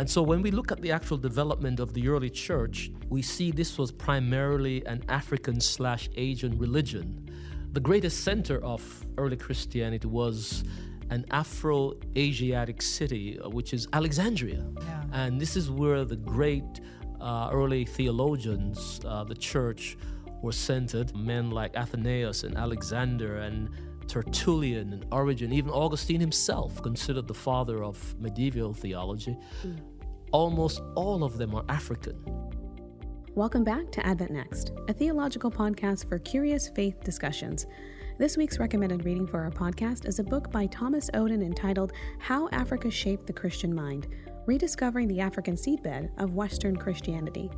And so when we look at the actual development of the early church, we see this was primarily an African slash Asian religion. The greatest center of early Christianity was an Afro Asiatic city, uh, which is Alexandria. Yeah. And this is where the great uh, early theologians, uh, the church, were centered. Men like Athanasius and Alexander and Tertullian and Origen, even Augustine himself, considered the father of medieval theology. Mm. Almost all of them are African. Welcome back to Advent Next, a theological podcast for curious faith discussions. This week's recommended reading for our podcast is a book by Thomas Oden entitled How Africa Shaped the Christian Mind Rediscovering the African Seedbed of Western Christianity.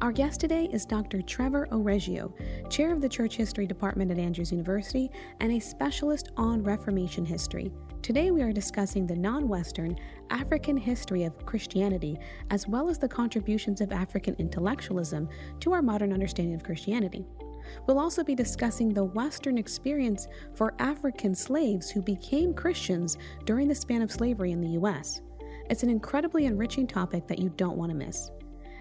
Our guest today is Dr. Trevor O'Reggio, chair of the Church History Department at Andrews University and a specialist on Reformation history. Today we are discussing the non Western African history of Christianity, as well as the contributions of African intellectualism to our modern understanding of Christianity. We'll also be discussing the Western experience for African slaves who became Christians during the span of slavery in the U.S. It's an incredibly enriching topic that you don't want to miss.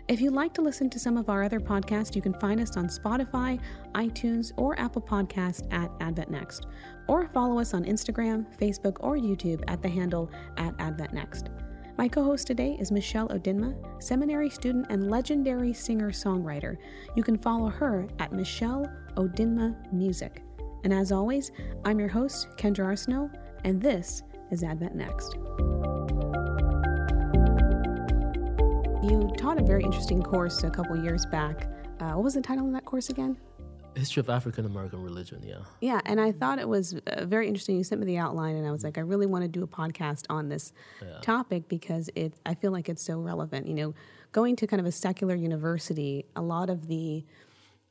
If you'd like to listen to some of our other podcasts, you can find us on Spotify, iTunes, or Apple Podcast at Advent Next, or follow us on Instagram, Facebook, or YouTube at the handle at Advent Next. My co host today is Michelle Odinma, seminary student and legendary singer songwriter. You can follow her at Michelle Odinma Music. And as always, I'm your host, Kendra Arsenault, and this is Advent Next. You taught a very interesting course a couple years back. Uh, what was the title of that course again? History of African American Religion, yeah. Yeah, and I thought it was uh, very interesting. You sent me the outline, and I was like, I really want to do a podcast on this yeah. topic because it. I feel like it's so relevant. You know, going to kind of a secular university, a lot of the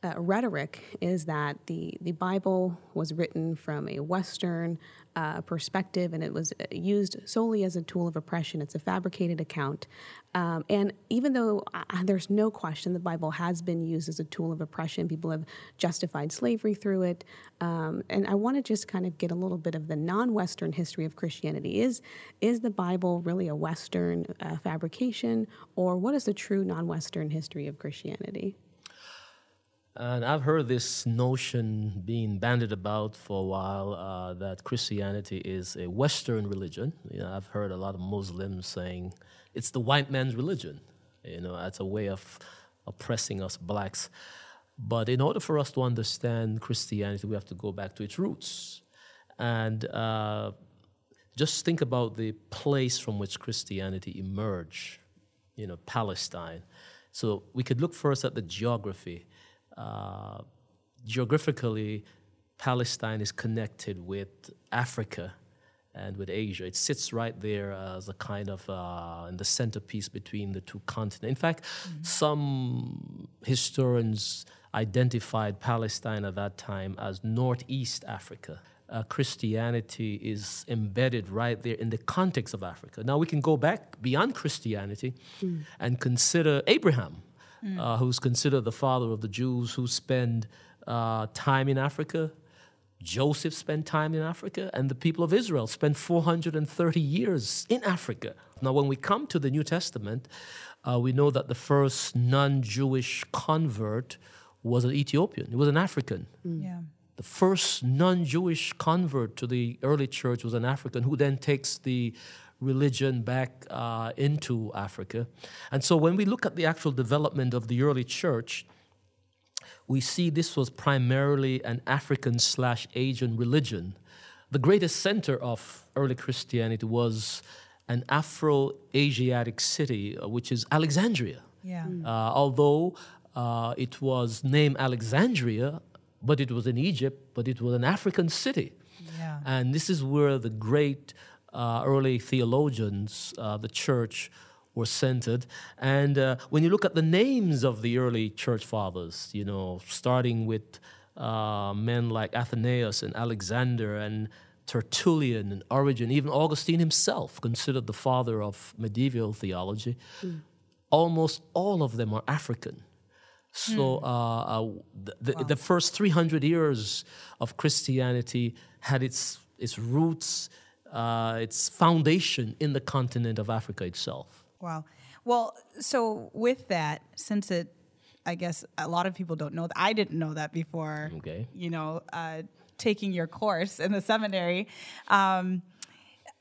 uh, rhetoric is that the the Bible was written from a Western uh, perspective, and it was uh, used solely as a tool of oppression. It's a fabricated account, um, and even though uh, there's no question the Bible has been used as a tool of oppression, people have justified slavery through it. Um, and I want to just kind of get a little bit of the non-Western history of Christianity. Is is the Bible really a Western uh, fabrication, or what is the true non-Western history of Christianity? And I've heard this notion being bandied about for a while uh, that Christianity is a Western religion. You know, I've heard a lot of Muslims saying it's the white man's religion. You know, as a way of oppressing us blacks. But in order for us to understand Christianity, we have to go back to its roots. And uh, just think about the place from which Christianity emerged, you know, Palestine. So we could look first at the geography uh, geographically, Palestine is connected with Africa and with Asia. It sits right there as a kind of uh, in the centerpiece between the two continents. In fact, mm-hmm. some historians identified Palestine at that time as Northeast Africa. Uh, Christianity is embedded right there in the context of Africa. Now we can go back beyond Christianity mm. and consider Abraham mm. uh, who's considered the father of the Jews, who spend uh, time in Africa. Joseph spent time in Africa, and the people of Israel spent 430 years in Africa. Now, when we come to the New Testament, uh, we know that the first non Jewish convert was an Ethiopian, he was an African. Mm. Yeah. The first non Jewish convert to the early church was an African who then takes the religion back uh, into Africa. And so when we look at the actual development of the early church, we see this was primarily an African slash Asian religion. The greatest center of early Christianity was an Afro Asiatic city, uh, which is Alexandria. Yeah. Mm. Uh, although uh, it was named Alexandria, but it was in Egypt, but it was an African city. Yeah. And this is where the great uh, early theologians, uh, the church, were centered. And uh, when you look at the names of the early church fathers, you know, starting with uh, men like Athanasius and Alexander and Tertullian and Origen, even Augustine himself, considered the father of medieval theology, mm. almost all of them are African. So mm. the, wow. the first 300 years of Christianity had its, its roots uh, its foundation in the continent of Africa itself. Wow. Well, so with that, since it, I guess a lot of people don't know that. I didn't know that before. Okay. You know, uh, taking your course in the seminary. Um,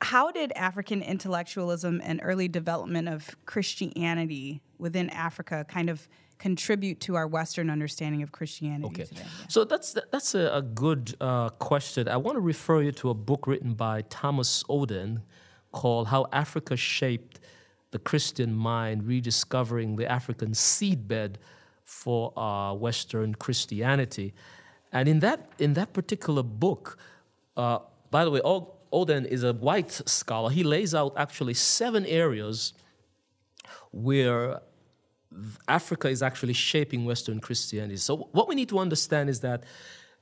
how did African intellectualism and early development of Christianity within Africa kind of contribute to our Western understanding of Christianity Okay. today? Yeah. So that's that's a, a good uh, question. I want to refer you to a book written by Thomas Oden called "How Africa Shaped the Christian Mind: Rediscovering the African Seedbed for uh, Western Christianity." And in that in that particular book, uh, by the way, Oden is a white scholar. He lays out actually seven areas where Africa is actually shaping Western Christianity. So, what we need to understand is that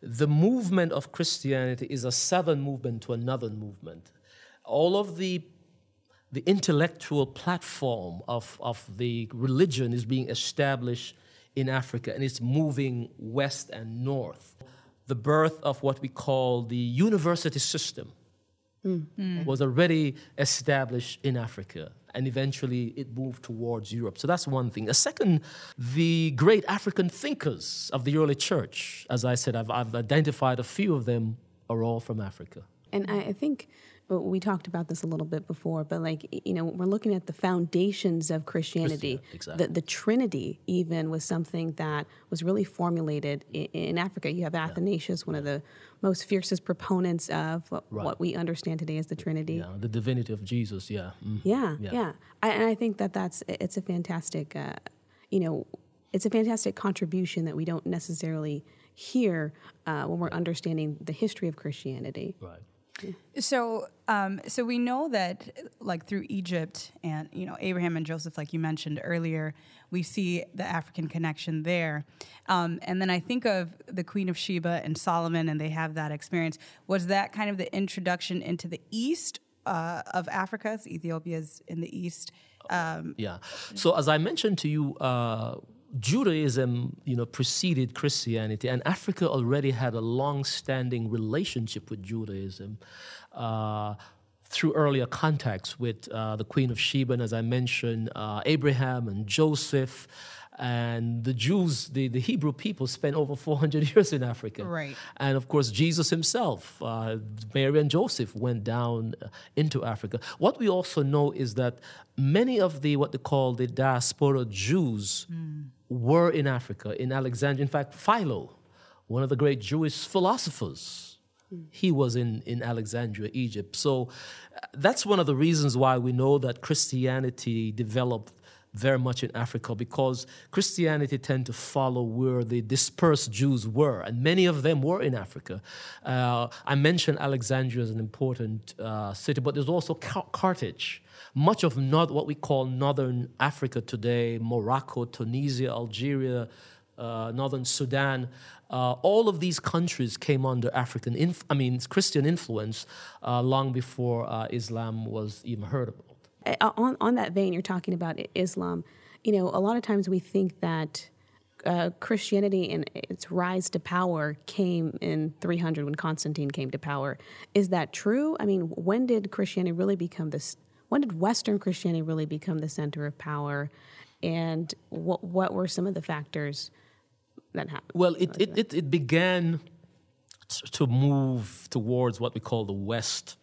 the movement of Christianity is a southern movement to another movement. All of the the intellectual platform of, of the religion is being established in Africa and it's moving west and north. The birth of what we call the university system Mm. was already established in Africa and eventually it moved towards Europe. So that's one thing. A second, the great African thinkers of the early church, as I said, I've, I've identified a few of them, are all from Africa. And I, I think we talked about this a little bit before, but like you know, we're looking at the foundations of Christianity. Christian- exactly. The, the Trinity even was something that was really formulated in, in Africa. You have Athanasius, one of the most fiercest proponents of what, Right. what we understand today as the Trinity. Yeah, the divinity of Jesus, yeah. mhm. Yeah, Yeah. yeah. I, and I think that that's it's a fantastic, uh, you know, it's a fantastic contribution that we don't necessarily hear uh, when we're understanding the history of Christianity. Right. So, um, so we know that, like through Egypt and you know Abraham and Joseph, like you mentioned earlier, we see the African connection there. Um, and then I think of the Queen of Sheba and Solomon, and they have that experience. Was that kind of the introduction into the east uh, of Africa? So Ethiopia's in the east. Um, Yeah. So as I mentioned to you, uh, Judaism, you know, preceded Christianity, and Africa already had a long-standing relationship with Judaism. Uh, through earlier contacts with uh, the Queen of Sheba, and as I mentioned, uh, Abraham and Joseph, and the Jews, the, the Hebrew people spent over 400 years in Africa. Right. And of course, Jesus himself, uh, Mary and Joseph went down uh, into Africa. What we also know is that many of the what they call the diaspora Jews were in Africa, in Alexandria. In fact, Philo, one of the great Jewish philosophers, he was in, in Alexandria, Egypt. So uh, that's one of the reasons why we know that Christianity developed very much in Africa because Christianity tend to follow where the dispersed Jews were, and many of them were in Africa. Uh, I mentioned Alexandria as an important uh, city, but there's also Car- Carthage. Much of north, what we call northern Africa today, Morocco, Tunisia, Algeria, uh, northern Sudan, uh, all of these countries came under African, inf- I mean, Christian influence uh, long before uh, Islam was even heard about. Uh, on on that vein, you're talking about Islam. You know, a lot of times we think that uh, Christianity and its rise to power came in 300 when Constantine came to power. Is that true? I mean, when did Christianity really become this? When did Western Christianity really become the center of power? And what what were some of the factors that happened? Well, it, it, it, it began to move towards what we call the West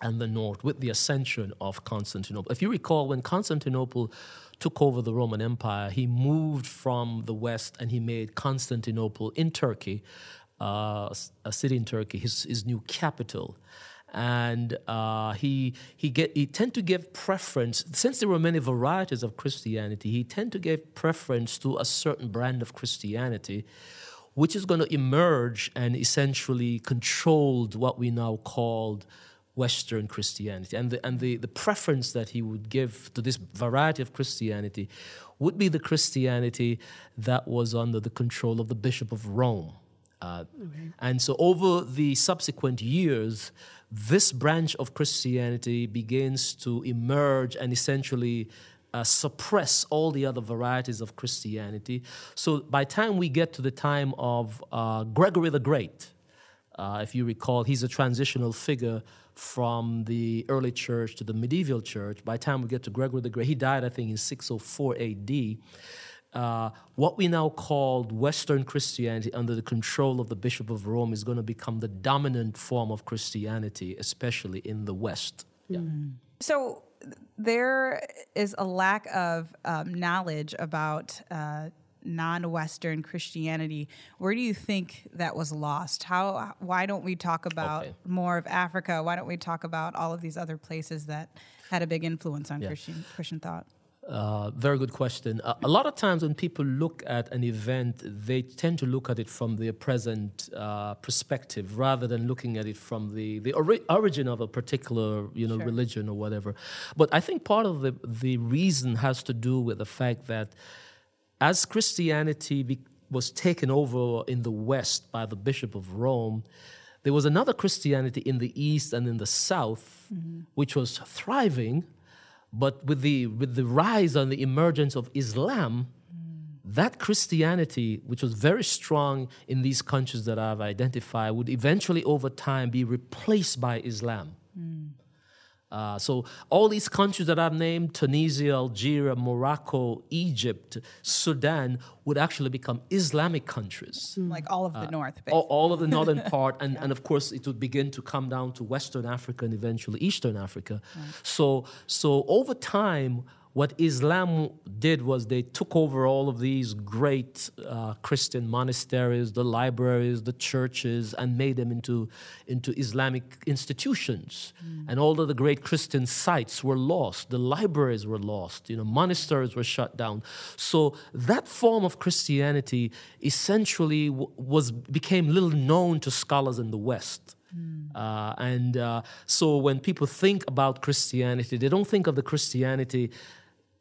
and the North with the ascension of Constantinople. If you recall, when Constantinople took over the Roman Empire, he moved from the West and he made Constantinople in Turkey, uh, a city in Turkey, his, his new capital. And uh, he he get he tend to give preference since there were many varieties of Christianity. He tend to give preference to a certain brand of Christianity, which is going to emerge and essentially controlled what we now called Western Christianity. And, the, and the, the preference that he would give to this variety of Christianity would be the Christianity that was under the control of the Bishop of Rome. Uh, And so, over the subsequent years, this branch of Christianity begins to emerge and essentially uh, suppress all the other varieties of Christianity. So, by the time we get to the time of uh, Gregory the Great, uh, if you recall, he's a transitional figure from the early church to the medieval church. By the time we get to Gregory the Great, he died, I think, in 604 AD. Uh, what we now call Western Christianity under the control of the Bishop of Rome is going to become the dominant form of Christianity, especially in the West. Yeah. So there is a lack of um, knowledge about uh, non-Western Christianity. Where do you think that was lost? How? Why don't we talk about okay. more of Africa? Why don't we talk about all of these other places that had a big influence on yeah. Christian Christian thought? Uh, very good question. Uh, a lot of times when people look at an event, they tend to look at it from their present uh, perspective rather than looking at it from the, the ori- origin of a particular you know, sure. religion or whatever. But I think part of the, the reason has to do with the fact that as Christianity be- was taken over in the West by the Bishop of Rome, there was another Christianity in the East and in the South, mm-hmm. which was thriving but with the, with the rise and the emergence of Islam, that Christianity, which was very strong in these countries that I've identified, would eventually over time be replaced by Islam. Uh, so all these countries that I've named, Tunisia, Algeria, Morocco, Egypt, Sudan, would actually become Islamic countries. Mm. Like all of the uh, north, all, all, of the northern part. And, yeah. and of course, it would begin to come down to Western Africa and eventually Eastern Africa. Right. So, so over time, what Islam did was they took over all of these great uh, Christian monasteries, the libraries, the churches, and made them into, into Islamic institutions. Mm. And all of the great Christian sites were lost. The libraries were lost. You know, monasteries were shut down. So that form of Christianity essentially w- was became little known to scholars in the West. Mm. Uh, and uh, so when people think about Christianity, they don't think of the Christianity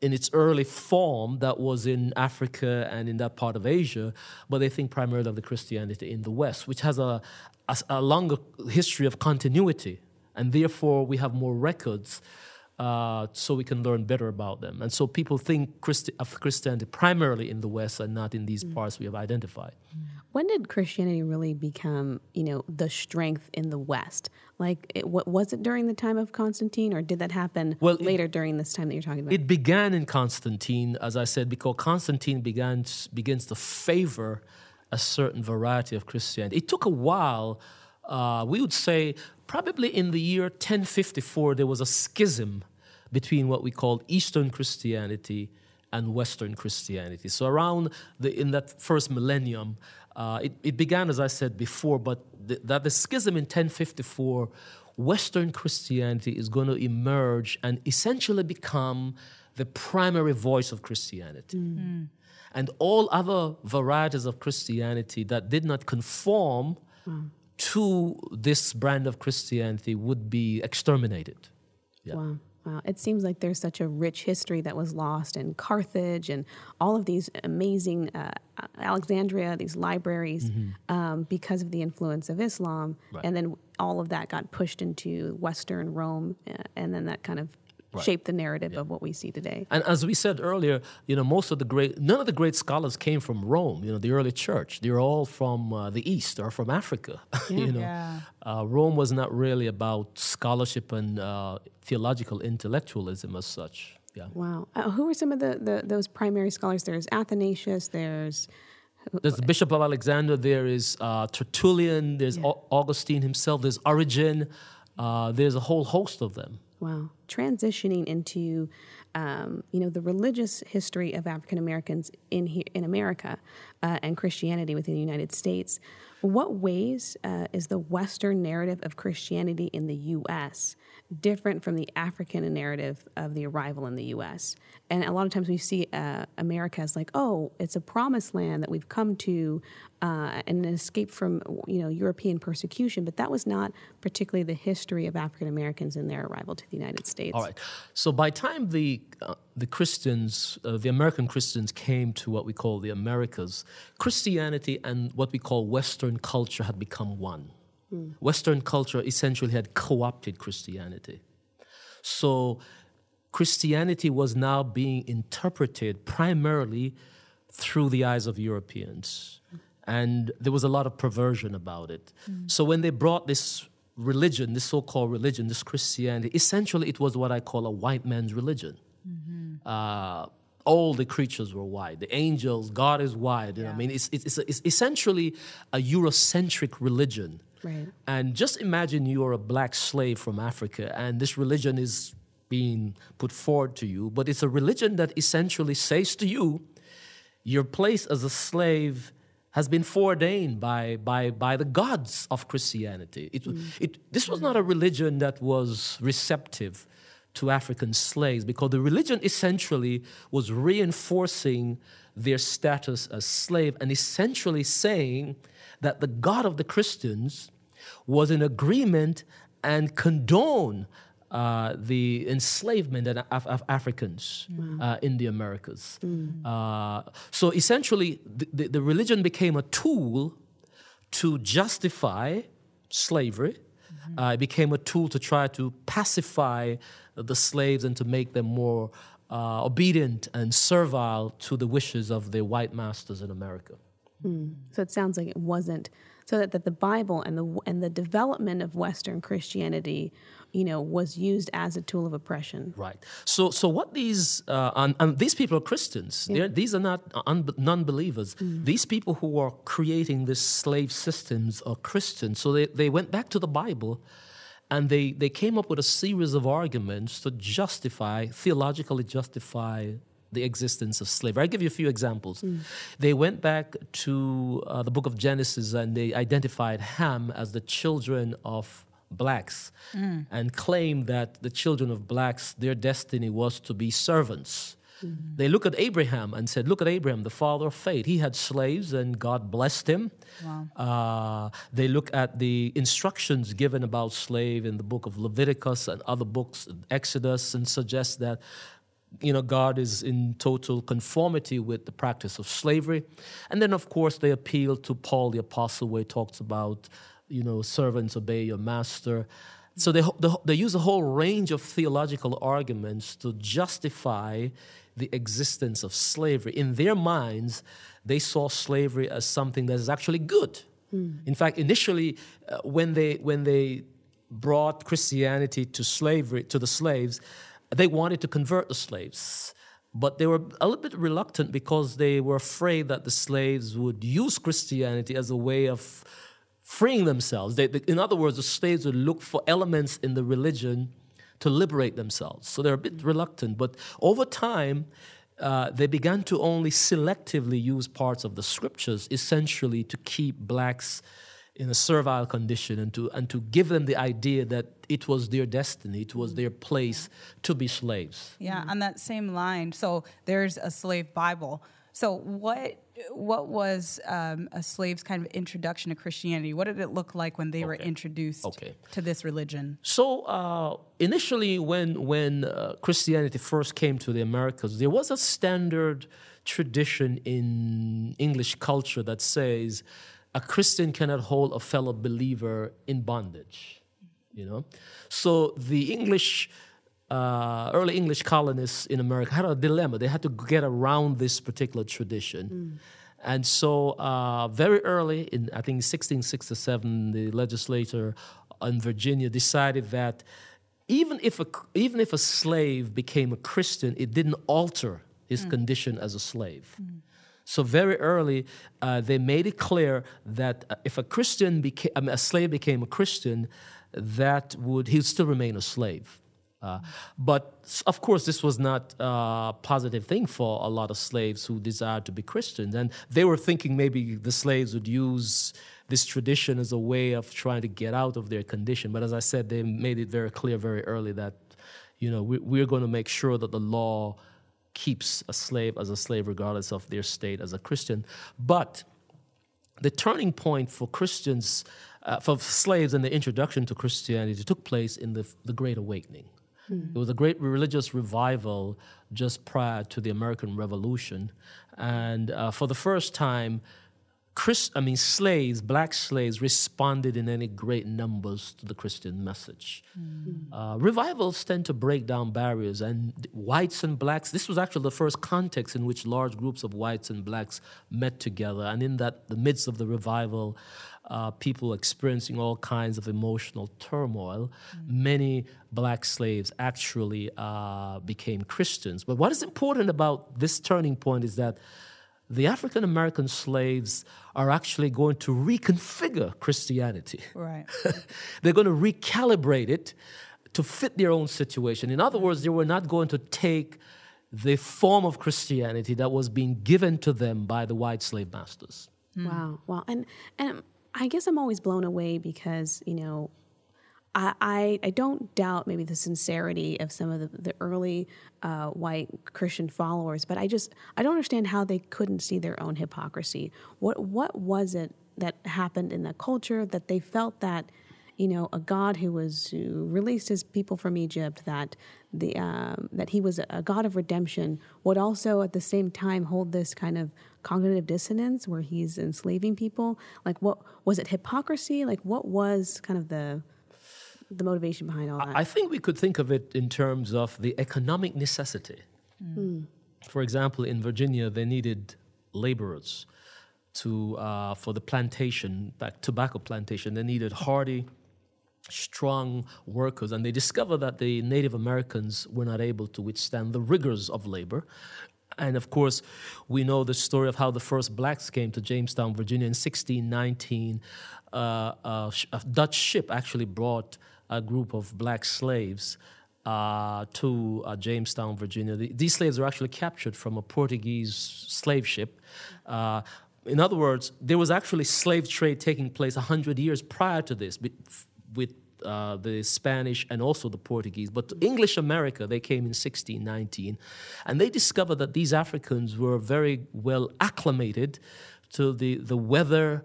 in its early form that was in Africa and in that part of Asia, but they think primarily of the Christianity in the West, which has a, a, a longer history of continuity. And therefore, we have more records uh, so we can learn better about them. And so people think Christi- of Christianity primarily in the West and not in these mm. parts we have identified. When did Christianity really become, you know, the strength in the West? Like, it, what, was it during the time of Constantine, or did that happen well, later it, during this time that you're talking about? It began in Constantine, as I said, because Constantine began begins to favor a certain variety of Christianity. It took a while. Uh, we would say probably in the year 1054, there was a schism between what we call Eastern Christianity and Western Christianity. So around the, in that first millennium, uh, it, it, began, as I said before, but the, that the schism in 1054, Western Christianity is going to emerge and essentially become the primary voice of Christianity. Mm-hmm. And all other varieties of Christianity that did not conform mm to this brand of Christianity would be exterminated. Yeah. Wow. Wow. It seems like there's such a rich history that was lost in Carthage and all of these amazing uh, Alexandria, these libraries, mm-hmm. um, because of the influence of Islam. Right. And then all of that got pushed into Western Rome, uh, and then that kind of right. shape the narrative yeah. of what we see today. And as we said earlier, you know, most of the great, none of the great scholars came from Rome. You know, the early church, they're all from uh, the East or from Africa. Yeah. you know, yeah. uh, Rome was not really about scholarship and uh, theological intellectualism as such. Yeah. Wow. Uh, who are some of the, the those primary scholars? There's Athanasius. There's there's the Bishop of Alexander. There is uh, Tertullian. There's yeah. Augustine himself. There's Origen. Uh, there's a whole host of them. Wow. Transitioning into, um, you know, the religious history of African Americans in here, in America uh, and Christianity within the United States. What ways uh, is the Western narrative of Christianity in the U.S. different from the African narrative of the arrival in the U.S.? And a lot of times we see uh, America as like, oh, it's a promised land that we've come to uh, and an escape from you know European persecution, but that was not particularly the history of African Americans in their arrival to the United States. All right. So by time the uh, the Christians, uh, the American Christians, came to what we call the Americas, Christianity and what we call Western culture had become one. Mm. Western culture essentially had co-opted Christianity. So Christianity was now being interpreted primarily through the eyes of Europeans. And there was a lot of perversion about it. Mm. So when they brought this religion, this so called religion, this Christianity, essentially it was what I call a white man's religion. Uh, all the creatures were white. The angels, God is white. You know, I mean, it's, it's, it's essentially a Eurocentric religion. Right. And just imagine you're a black slave from Africa, and this religion is being put forward to you, but it's a religion that essentially says to you, your place as a slave has been foreordained by, by, by the gods of Christianity. It, mm. it, this was not a religion that was receptive to African slaves because the religion essentially was reinforcing their status as slave and essentially saying that the God of the Christians was in agreement and condone uh, the enslavement of, of Africans uh, in the Americas. Uh, so essentially, the, the, the religion became a tool to justify slavery. Uh, it became a tool to try to pacify the slaves and to make them more uh, obedient and servile to the wishes of their white masters in America. So it sounds like it wasn't so that, that the Bible and the and the development of Western Christianity, you know, was used as a tool of oppression. Right. So, so what these uh, and, and these people are Christians. They're, these are not un- non-believers. These people who are creating these slave systems are Christians. So they, they went back to the Bible, and they they came up with a series of arguments to justify theologically justify the existence of slavery. I'll give you a few examples. They went back to uh, the book of Genesis and they identified Ham as the children of blacks and claimed that the children of blacks, their destiny was to be servants. They look at Abraham and said, Look at Abraham, the father of faith. He had slaves and God blessed him. Uh, they look at the instructions given about slave in the book of Leviticus and other books, Exodus, and suggest that you know, God is in total conformity with the practice of slavery. And then, of course, they appeal to Paul the Apostle, where he talks about, you know, servants obey your master. So they, they, they use a whole range of theological arguments to justify the existence of slavery. In their minds, they saw slavery as something that is actually good. In fact, initially, uh, when, they, when they brought Christianity to slavery, to the slaves, they wanted to convert the slaves. But they were a little bit reluctant because they were afraid that the slaves would use Christianity as a way of freeing themselves. They, they- in other words, the slaves would look for elements in the religion to liberate themselves. So they're a bit reluctant. But over time, uh, they began to only selectively use parts of the scriptures, essentially to keep blacks in a servile condition and to, and to give them the idea that it was their destiny, it was their place to be slaves. Yeah, on that same line. So there's a slave Bible. So what what was um, a slave's kind of introduction to Christianity? What did it look like when they were introduced Okay. to this religion? So uh, initially, when when uh, Christianity first came to the Americas, there was a standard tradition in English culture that says a Christian cannot hold a fellow believer in bondage. You know, so the English. Uh, early English colonists in America had a dilemma. They had to get around this particular tradition. And so, uh, very early in, I think, 1667, the legislature in Virginia decided that even if a, even if a slave became a Christian, it didn't alter his condition as a slave. So very early, uh, they made it clear that uh, if a Christian became, I mean, a slave became a Christian, that would he would still remain a slave. Uh, but of course, this was not a positive thing for a lot of slaves who desired to be Christians, and they were thinking maybe the slaves would use this tradition as a way of trying to get out of their condition. But as I said, they made it very clear very early that, you know, we, we're going to make sure that the law keeps a slave as a slave regardless of their state as a Christian. But the turning point for Christians, uh, for slaves and the introduction to Christianity took place in the, the Great Awakening. It was a great religious revival just prior to the American Revolution. And uh, for the first time, Chris, I mean, slaves, black slaves, responded in any great numbers to the Christian message. Mm. Uh, revivals tend to break down barriers, and whites and blacks. This was actually the first context in which large groups of whites and blacks met together, and in that, the midst of the revival, uh, people experiencing all kinds of emotional turmoil. Mm. Many black slaves actually uh, became Christians. But what is important about this turning point is that the African American slaves are actually going to reconfigure Christianity. Right. They're going to recalibrate it to fit their own situation. In other words, they were not going to take the form of Christianity that was being given to them by the white slave masters. Wow. Wow. And and I guess I'm always blown away because, you know, I, I, I don't doubt maybe the sincerity of some of the, the early uh, white Christian followers, but I just I don't understand how they couldn't see their own hypocrisy. What what was it that happened in the culture that they felt that you know, a God who was who released his people from Egypt, that the um, that he was a God of redemption, would also at the same time hold this kind of cognitive dissonance where he's enslaving people. Like, what was it? Hypocrisy? Like, what was kind of the the motivation behind all that? I think we could think of it in terms of the economic necessity. Mm. For example, in Virginia, they needed laborers to uh, for the plantation, back tobacco plantation. They needed hardy strong workers, and they discovered that the Native Americans were not able to withstand the rigors of labor. And of course, we know the story of how the first blacks came to Jamestown, Virginia in 1619. Uh, a Dutch ship actually brought a group of black slaves uh, to uh, Jamestown, Virginia. The, these slaves were actually captured from a Portuguese slave ship. Uh, in other words, there was actually slave trade taking place 100 years prior to this with uh, the Spanish and also the Portuguese. But English America, they came in 1619, and they discovered that these Africans were very well acclimated to the, the weather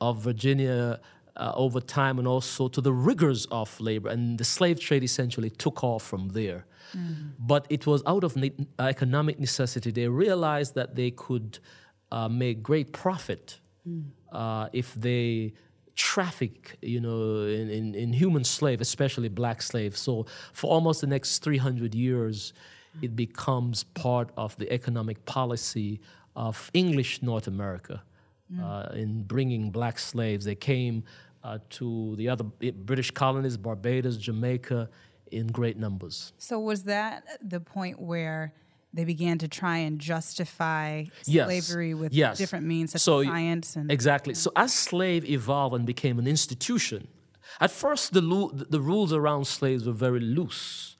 of Virginia uh, over time and also to the rigors of labor. And the slave trade essentially took off from there. Mm-hmm. But it was out of ne- economic necessity. They realized that they could uh, make great profit mm. if they traffic, you know, in, in, in, human slave, especially black slaves. So for almost the next 300 years, it becomes part of the economic policy of English North America mm. uh, in bringing black slaves. They came uh, to the other British colonies, Barbados, Jamaica, in great numbers. So was that the point where they began to try and justify yes. slavery with yes. different means such so, as science and exactly so as slave evolved and became an institution at first the, lo- the rules around slaves were very loose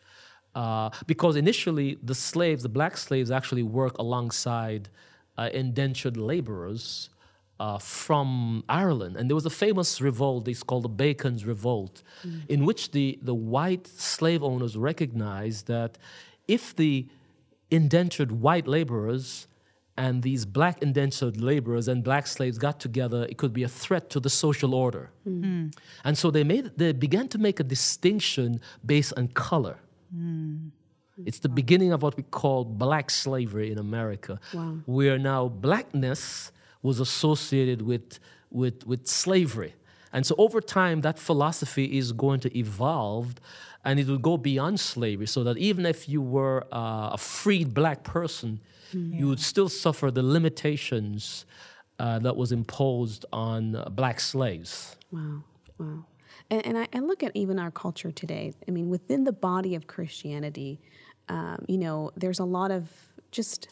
uh, because initially the slaves the black slaves actually work alongside uh, indentured laborers uh, from Ireland. And there was a famous revolt, it's called the Bacon's Revolt, mm. in which the, the white slave owners recognized that if the indentured white laborers and these black indentured laborers and black slaves got together, it could be a threat to the social order. Mm. And so they made they began to make a distinction based on color. Mm. It's the beginning of what we call black slavery in America, wow. where now blackness was associated with, with, with slavery. And so over time, that philosophy is going to evolve and it would go beyond slavery so that even if you were uh, a freed black person, mm-hmm. you would still suffer the limitations uh, that was imposed on uh, black slaves. Wow, wow. And, and I, I, look at even our culture today. I mean, within the body of Christianity, um, you know, there's a lot of just,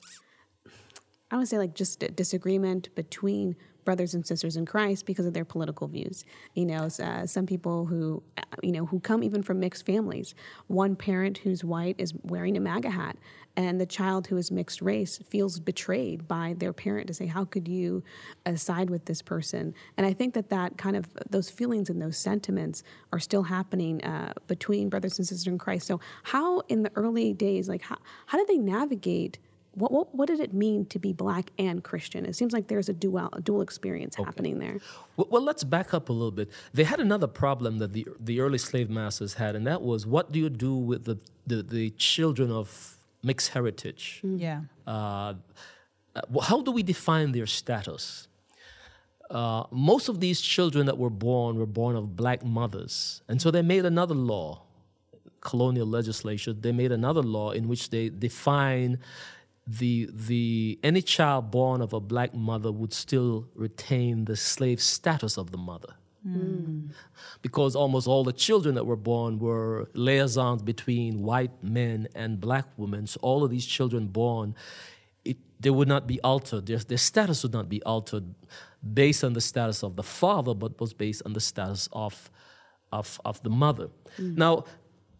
I would say, like just disagreement between brothers and sisters in Christ because of their political views. You know, uh, some people who, uh, you know, who come even from mixed families. One parent who's white is wearing a MAGA hat, and the child who is mixed race feels betrayed by their parent to say, "How could you uh, side with this person?" And I think that that kind of those feelings and those sentiments are still happening uh, between brothers and sisters in Christ. So, how in the early days, like how how did they navigate? What, what, what did it mean to be black and Christian? It seems like there's a dual a dual experience okay. happening there. Well, well, let's back up a little bit. They had another problem that the the early slave masters had, and that was what do you do with the the, the children of mixed heritage? Mm. Yeah. Uh, how do we define their status? uh, most of these children that were born were born of black mothers. And so they made another law, colonial legislation, they made another law in which they define the, the, any child born of a black mother would still retain the slave status of the mother. Mm. Because almost all the children that were born were liaisons between white men and black women. So all of these children born, it, they would not be altered. Their, their status would not be altered based on the status of the father, but was based on the status of, of, of the mother. Mm. Now,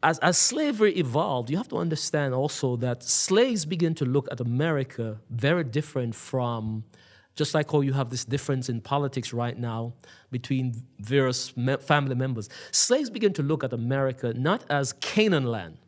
as, as slavery evolved, you have to understand also that slaves begin to look at America very different from, just like how you have this difference in politics right now between various me- family members. Slaves begin to look at America not as Canaan land,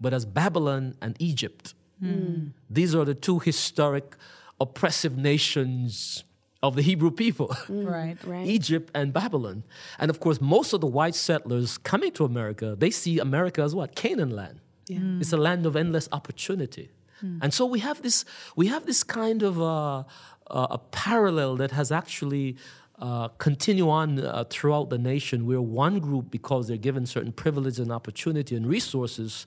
but as Babylon and Egypt. Mm. These are the two historic oppressive nations of the Hebrew people, mm, right, right. Egypt and Babylon. And of course, most of the white settlers coming to America, they see America as what? Canaan land. Yeah. Mm. It's a land of endless opportunity. Mm. And so we have this, we have this kind of uh, uh, a parallel that has actually uh, continue on uh, throughout the nation where one group, because they're given certain privileges and opportunity and resources,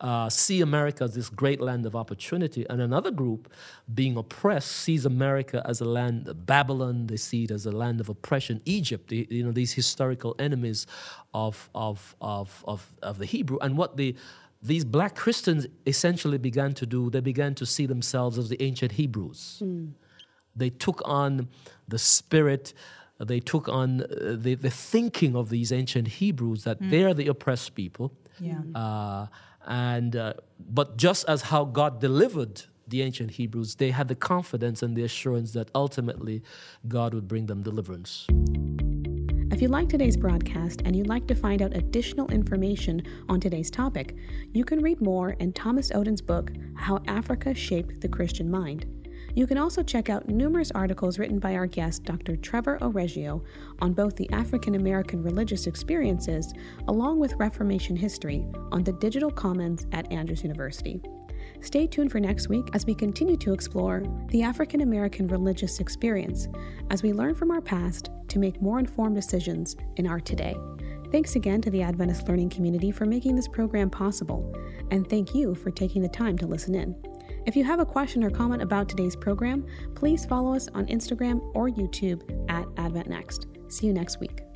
uh, see America as this great land of opportunity, and another group, being oppressed, sees America as a land Babylon. They see it as a land of oppression. Egypt, the, you know, these historical enemies of, of, of, of, of the Hebrew, and what the these black Christians essentially began to do, they began to see themselves as the ancient Hebrews. Mm. They took on the spirit, they took on uh, the, the thinking of these ancient Hebrews that mm. they're the oppressed people. Yeah. Uh, and uh, but just as how God delivered the ancient Hebrews, they had the confidence and the assurance that ultimately God would bring them deliverance. If you like today's broadcast and you'd like to find out additional information on today's topic, you can read more in Thomas Oden's book, How Africa Shaped the Christian Mind. You can also check out numerous articles written by our guest, Dr. Trevor O'Reggio, on both the African American religious experiences along with Reformation history on the Digital Commons at Andrews University. Stay tuned for next week as we continue to explore the African American religious experience as we learn from our past to make more informed decisions in our today. Thanks again to the Adventist Learning Community for making this program possible, and thank you for taking the time to listen in. If you have a question or comment about today's program, please follow us on Instagram or YouTube at Advent Next. See you next week.